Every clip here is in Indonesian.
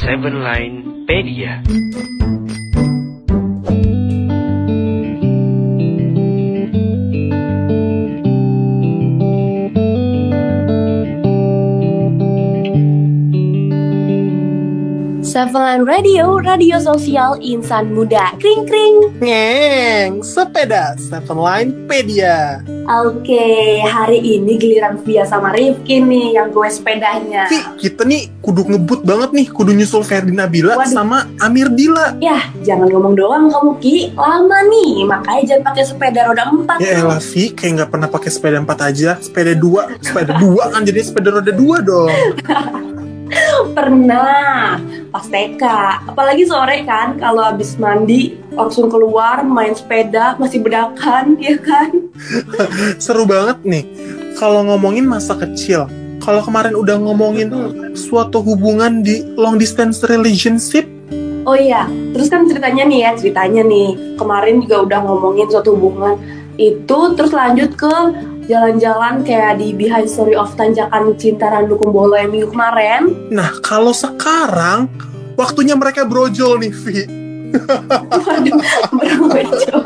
Seven Line Pedia. Line Radio, radio sosial insan muda. Kring kring. Ngeng, sepeda Seven Line Pedia. Oke, hari ini giliran Via sama Rifki nih yang gue sepedanya. Vi, kita nih kudu ngebut banget nih, kudu nyusul Ferdi Nabila Waduh. sama Amir Dila. Ya, jangan ngomong doang kamu Ki, lama nih, makanya jangan pakai sepeda roda empat. Ya elah Vi, kayak nggak pernah pakai sepeda empat aja, sepeda dua, sepeda dua kan jadi sepeda roda dua dong. Pernah, pas TK, apalagi sore kan, kalau habis mandi langsung keluar main sepeda masih bedakan, ya kan? Seru banget nih. Kalau ngomongin masa kecil, kalau kemarin udah ngomongin suatu hubungan di long distance relationship, Oh iya, terus kan ceritanya nih ya, ceritanya nih. Kemarin juga udah ngomongin suatu hubungan itu, terus lanjut ke jalan-jalan kayak di Behind Story of Tanjakan Cinta Randu Kumbolo yang minggu kemarin. nah kalau sekarang waktunya mereka brojol nih Vi. Waduh.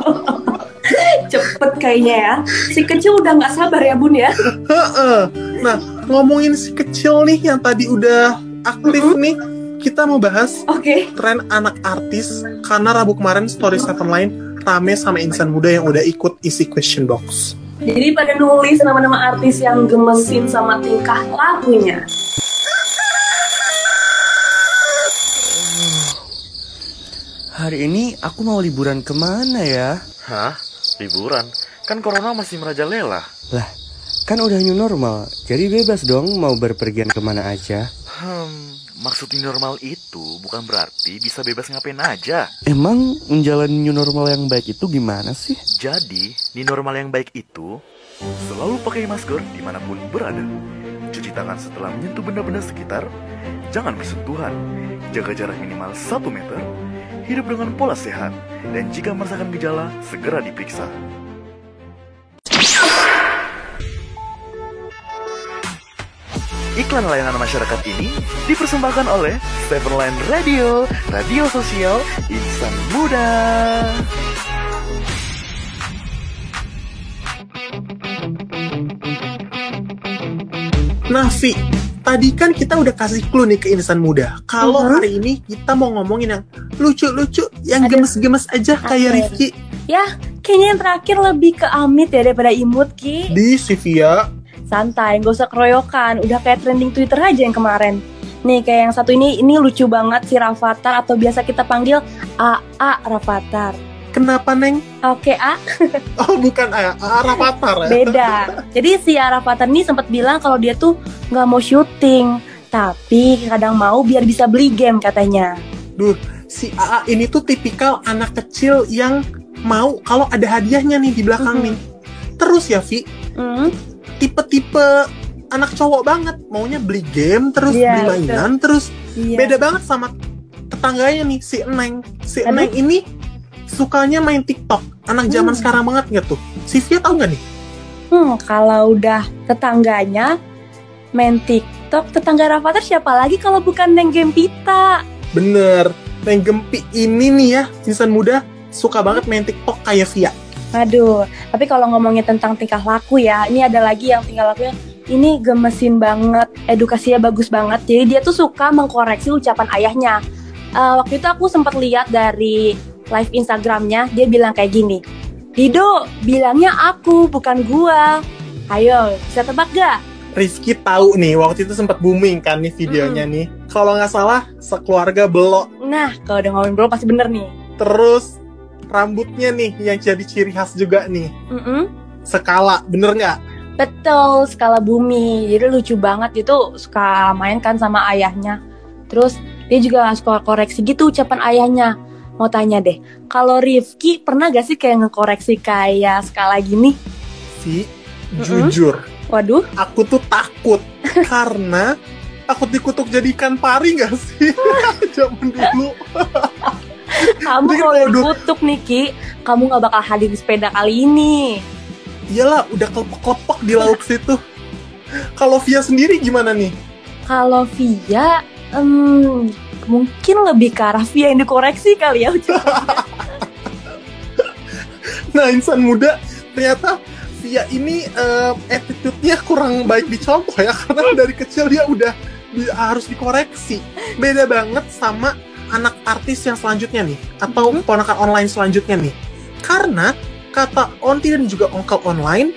Cepet kayaknya ya. Si kecil udah nggak sabar ya bun ya. Heeh. Nah, ngomongin si kecil nih yang tadi udah aktif nih, kita mau bahas Oke, tren anak artis karena Rabu kemarin story Seven Line rame sama insan muda yang udah ikut isi question box. jadi pada nulis nama-nama artis yang gemesin sama tingkah lakunya. Hari ini aku mau liburan ke mana ya? Hah? Liburan? Kan corona masih merajalela. Lah, kan udah new normal, jadi bebas dong mau berpergian ke mana aja. Hmm, maksud new normal itu bukan berarti bisa bebas ngapain aja. Emang menjalani new normal yang baik itu gimana sih? Jadi, new normal yang baik itu selalu pakai masker di mana pun berada. Cuci tangan setelah menyentuh benda-benda sekitar. Jangan bersentuhan. Jaga jarak minimal 1 meter. Hidup dengan pola sehat. Dan jika merasakan gejala, segera diperiksa. Iklan layanan masyarakat ini dipersembahkan oleh Seven Line Radio, radio sosial insan muda. Nah, Vi, tadi kan kita udah kasih clue nih ke insan muda. Kalau Mhm. hari ini kita mau ngomongin yang lucu-lucu, yang gemes-gemes aja kayak Oke. Rifki Ya, kayaknya yang terakhir lebih ke Amit ya daripada imut Ki. di Sivia. Santai, gak usah keroyokan. Udah kayak trending Twitter aja yang kemarin. Nih, kayak yang satu ini, ini lucu banget si Rafathar atau biasa kita panggil AA Rafathar. Kenapa, Neng? Oke, A, Oh, bukan A, A Rafathar ya? beda. Jadi si A Rafathar ini sempat bilang kalau dia tuh nggak mau syuting, tapi kadang mau biar bisa beli game katanya. Duh, si AA ini tuh tipikal anak kecil yang mau kalau ada hadiahnya nih di belakang Mhm. nih. Terus ya, Vi, Hmm, tipe-tipe anak cowok banget, maunya beli game, terus Iya, beli mainan, terus iya. beda banget sama tetangganya nih si Eneng. Si Aduh. Eneng ini sukanya main TikTok. Anak zaman Hmm. sekarang banget nggak tuh? Sivia tahu nggak nih? Hmm, kalau udah tetangganya main TikTok, tetangga Rafathar siapa lagi kalau bukan Neng Gempita? Bener. Neng Gempi ini nih ya, insan muda suka banget main TikTok kayak Via. Aduh, tapi kalau ngomongin tentang tingkah laku ya, ini ada lagi yang tingkah lakunya ini gemesin banget, edukasinya bagus banget. Jadi dia tuh suka mengkoreksi ucapan ayahnya. Eh, waktu itu aku sempat lihat dari live Instagramnya, dia bilang kayak gini, Dido, bilangnya aku, bukan gua. Ayo, bisa tebak gak? Rizky tahu nih, waktu itu sempat booming kan nih videonya nih. Kalau nggak salah, sekeluarga belok. Nah, kalau udah ngomongin bro pasti bener nih. Terus rambutnya nih yang jadi ciri khas juga nih. Mm-mm. Skala, bener nggak? Betul, skala bumi. Jadi lucu banget itu suka main kan sama ayahnya. Terus dia juga suka koreksi gitu ucapan ayahnya. Mau tanya deh, kalau Rifki pernah gak sih kayak ngekoreksi kayak skala gini? Si, jujur, Waduh, aku tuh takut karena takut dikutuk jadi ikan pari gak sih? Zaman dulu. kamu Jadi kalau dikutuk nih Ki, kamu gak bakal hadir di sepeda kali ini. Iyalah, udah kelepek-kelepek di laut situ. Kalau Via sendiri gimana nih? Kalau Via, em, mungkin lebih ke arah Via yang dikoreksi kali ya. Nah, insan muda ternyata Via ini eh, attitude-nya kurang baik dicontoh ya karena dari kecil dia udah harus dikoreksi. Beda banget sama anak artis yang selanjutnya nih atau Mhm. ponakan online selanjutnya nih. Karena kata Onti dan juga Ongkel Online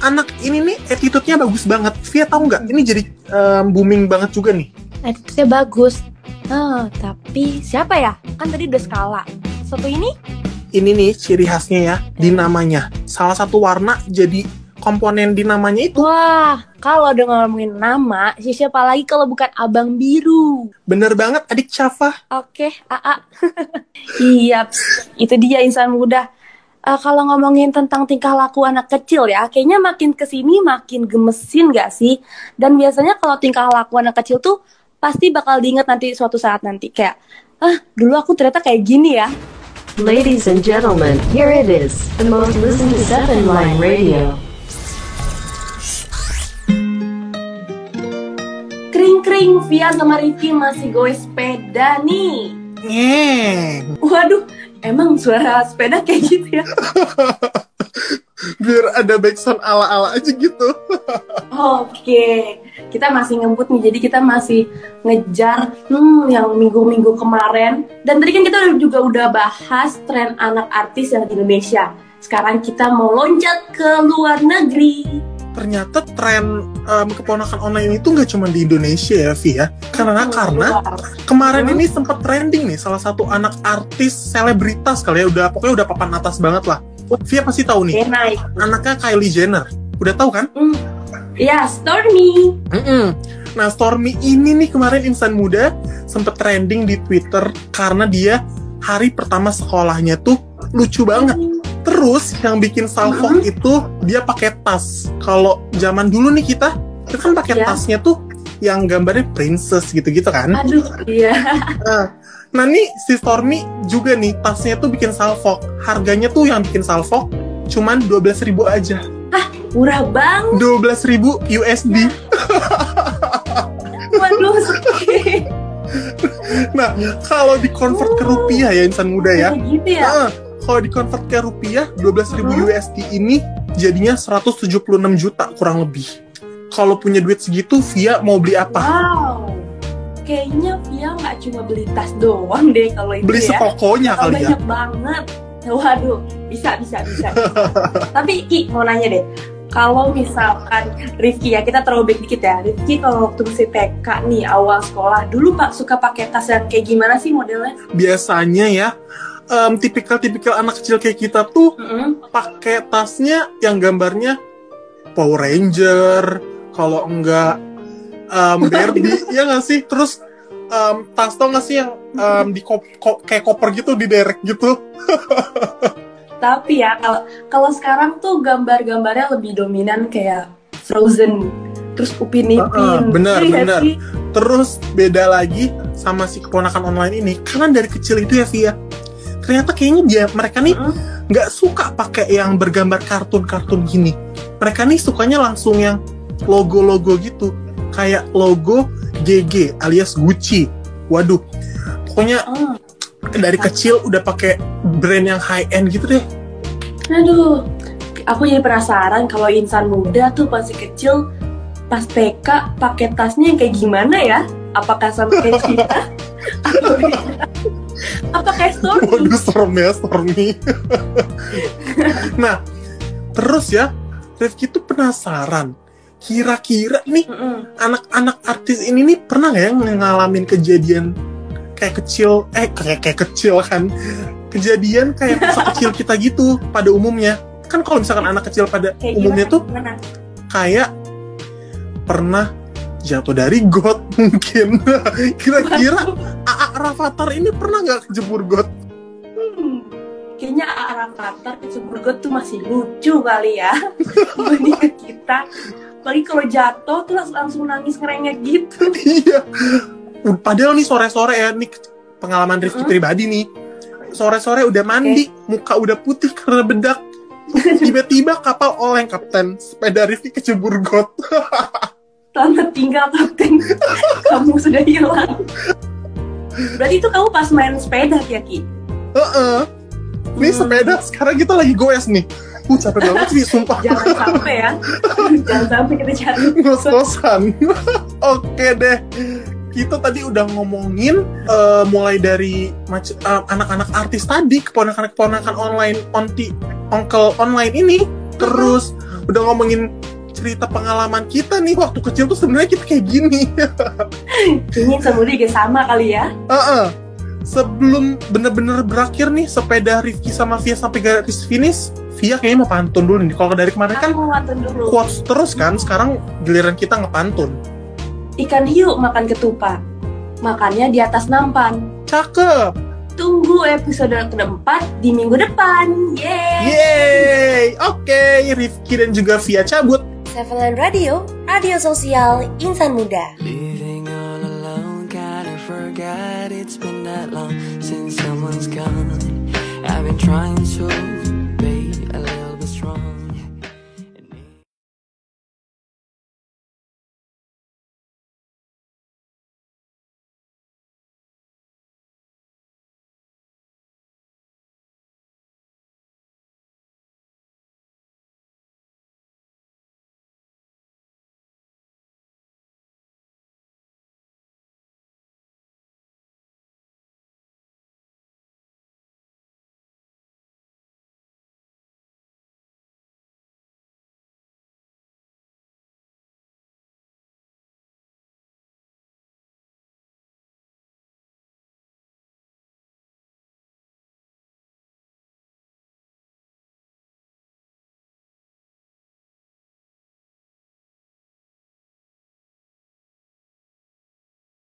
anak ini nih attitude-nya bagus banget. Via tahu nggak? Ini jadi eh, booming banget juga nih. Attitude-nya bagus. Ah, tapi siapa ya? Kan tadi udah skala. Satu ini? Ini nih ciri khasnya ya di namanya. Salah satu warna jadi komponen di namanya itu Wah, kalau udah ngomongin nama, si siapa lagi kalau bukan Abang Biru? bener banget adik Cafa. Oke, AA. iya, itu dia insan muda. Eh, kalau ngomongin tentang tingkah laku anak kecil ya, kayaknya makin ke sini makin gemesin gak sih? Dan biasanya kalau tingkah laku anak kecil tuh pasti bakal diinget nanti suatu saat nanti. Kayak, ah dulu aku ternyata kayak gini ya. Ladies and gentlemen, here it is, the most listened to 7 Line Radio. Kring-kring, Via sama Rifki masih goes sepeda nih. Ngeng. Waduh, emang suara sepeda kayak gitu ya? Biar ada backsound ala-ala aja gitu. Oke, kita masih ngebut nih, jadi kita masih ngejar hmm, yang minggu-minggu kemarin. Dan tadi kan kita juga udah bahas tren anak artis yang di Indonesia. Sekarang kita mau loncat ke luar negeri. Ternyata tren em, keponakan online itu nggak cuma di Indonesia ya, Vi ya. Karena karena kemarin Hmm. ini sempat trending nih salah satu anak artis selebritas kali ya udah pokoknya udah papan atas banget lah. Via pasti tahu nih, naik. anaknya Kylie Jenner. Udah tahu kan? Hmm. Ya, Stormy. Mm-mm. Nah, Stormy ini nih kemarin insan muda sempet trending di Twitter karena dia hari pertama sekolahnya tuh lucu banget. Terus yang bikin salfok itu dia pakai tas. Kalau zaman dulu nih kita, kita kan pakai Ya. tasnya tuh yang gambarnya princess gitu-gitu kan. Aduh, iya. Nah, nah nih si Stormy juga nih tasnya tuh bikin salfok. Harganya tuh yang bikin salfok cuman 12.000 aja. Murah banget. 12.000 USD. Waduh, sedih. Nah, kalau di convert ke rupiah ya insan muda ya. Gitu ya? Nah, kalau di convert ke rupiah 12.000 Hmm. USD ini jadinya 176 juta kurang lebih. Kalau punya duit segitu, Via mau beli apa? Wow. Kayaknya Via nggak cuma beli tas doang deh kalau itu Beli ya. sekokonya Kalau kali ya. banyak banget. Waduh, bisa bisa bisa. Tapi Ki mau nanya deh, kalau misalkan Rifki ya kita throwback dikit ya. Rifki kalau waktu masih TK nih awal sekolah, dulu Pak suka pakai tas yang kayak gimana sih modelnya? Biasanya ya, em, tipikal-tipikal anak kecil kayak kita tuh Mm-mm. pakai tasnya yang gambarnya Power Ranger, kalau enggak em, Barbie, ya nggak sih? Terus em, tas tau nggak sih yang em, di kop- ko- kayak koper gitu, di derek gitu? Tapi ya kalau kalau sekarang tuh gambar-gambarnya lebih dominan kayak Frozen, terus Upin Ipin. benar, nggak benar. sih? Terus beda lagi sama si keponakan online ini, karena dari kecil itu ya Via, ternyata kayaknya dia mereka nih nggak suka pakai yang bergambar kartun-kartun gini. Mereka nih sukanya langsung yang logo-logo gitu, kayak logo GG alias Gucci. Waduh, pokoknya Oh. dari kecil udah pakai brand yang high end gitu deh. Aduh, aku jadi penasaran kalau insan muda tuh masih kecil pas TK pakai tasnya yang kayak gimana ya? Apakah sama kayak kita? Atau beda? Apa kayak Stormy? Waduh, serem ya Stormy. nah, terus ya, Rifki tuh penasaran. Kira-kira nih Mm-mm. anak-anak artis ini nih pernah nggak ya ngalamin kejadian kayak kecil eh kayak kayak kecil kan kejadian kayak masa kecil kita gitu pada umumnya kan kalau misalkan anak kecil pada Kayak umumnya gimana? tuh Gimana? kayak pernah jatuh dari got mungkin kira-kira Rafathar ini pernah nggak kejebur got Hmm, kayaknya arah Qatar kecebur got tuh masih lucu kali ya dibandingkan kita. Apalagi kalau jatuh tuh langsung, langsung nangis ngerengek gitu. iya padahal nih sore-sore ya nih pengalaman Rifki Mm-mm. pribadi nih sore-sore udah mandi muka udah putih karena bedak tiba-tiba kapal oleng kapten sepeda Rifki kecebur got Selamat tinggal kapten. kamu sudah hilang. Berarti itu kamu pas main sepeda ya Ki? Heeh. Nih Hmm. sepeda sekarang kita lagi goes nih. Uh capek banget sih sumpah. Jangan sampai ya. Jangan sampai kita cari. ngos-ngosan. Oke deh. Kita tadi udah ngomongin eh, mulai dari eh, anak-anak artis tadi, keponakan-keponakan online, onti, onkel online ini, terus udah ngomongin cerita pengalaman kita nih waktu kecil tuh sebenarnya kita kayak gini. Semua juga sama kali ya. Heeh. Sebelum bener-bener berakhir nih sepeda Rifki sama Via sampai garis finish, Via kayaknya mau pantun dulu nih. Kalau dari kemarin kan Aku nonton dulu. quotes terus kan, sekarang giliran kita ngepantun. Ikan hiu makan ketupat. Makannya di atas nampan. Cakep. Tunggu episode keempat di minggu depan. Yeay! Yeay! Oke, Rifki dan juga Via cabut. Line Radio, radio sosial insan muda. Living all alone, kinda forgot it's been that long since someone's gone. I've been trying so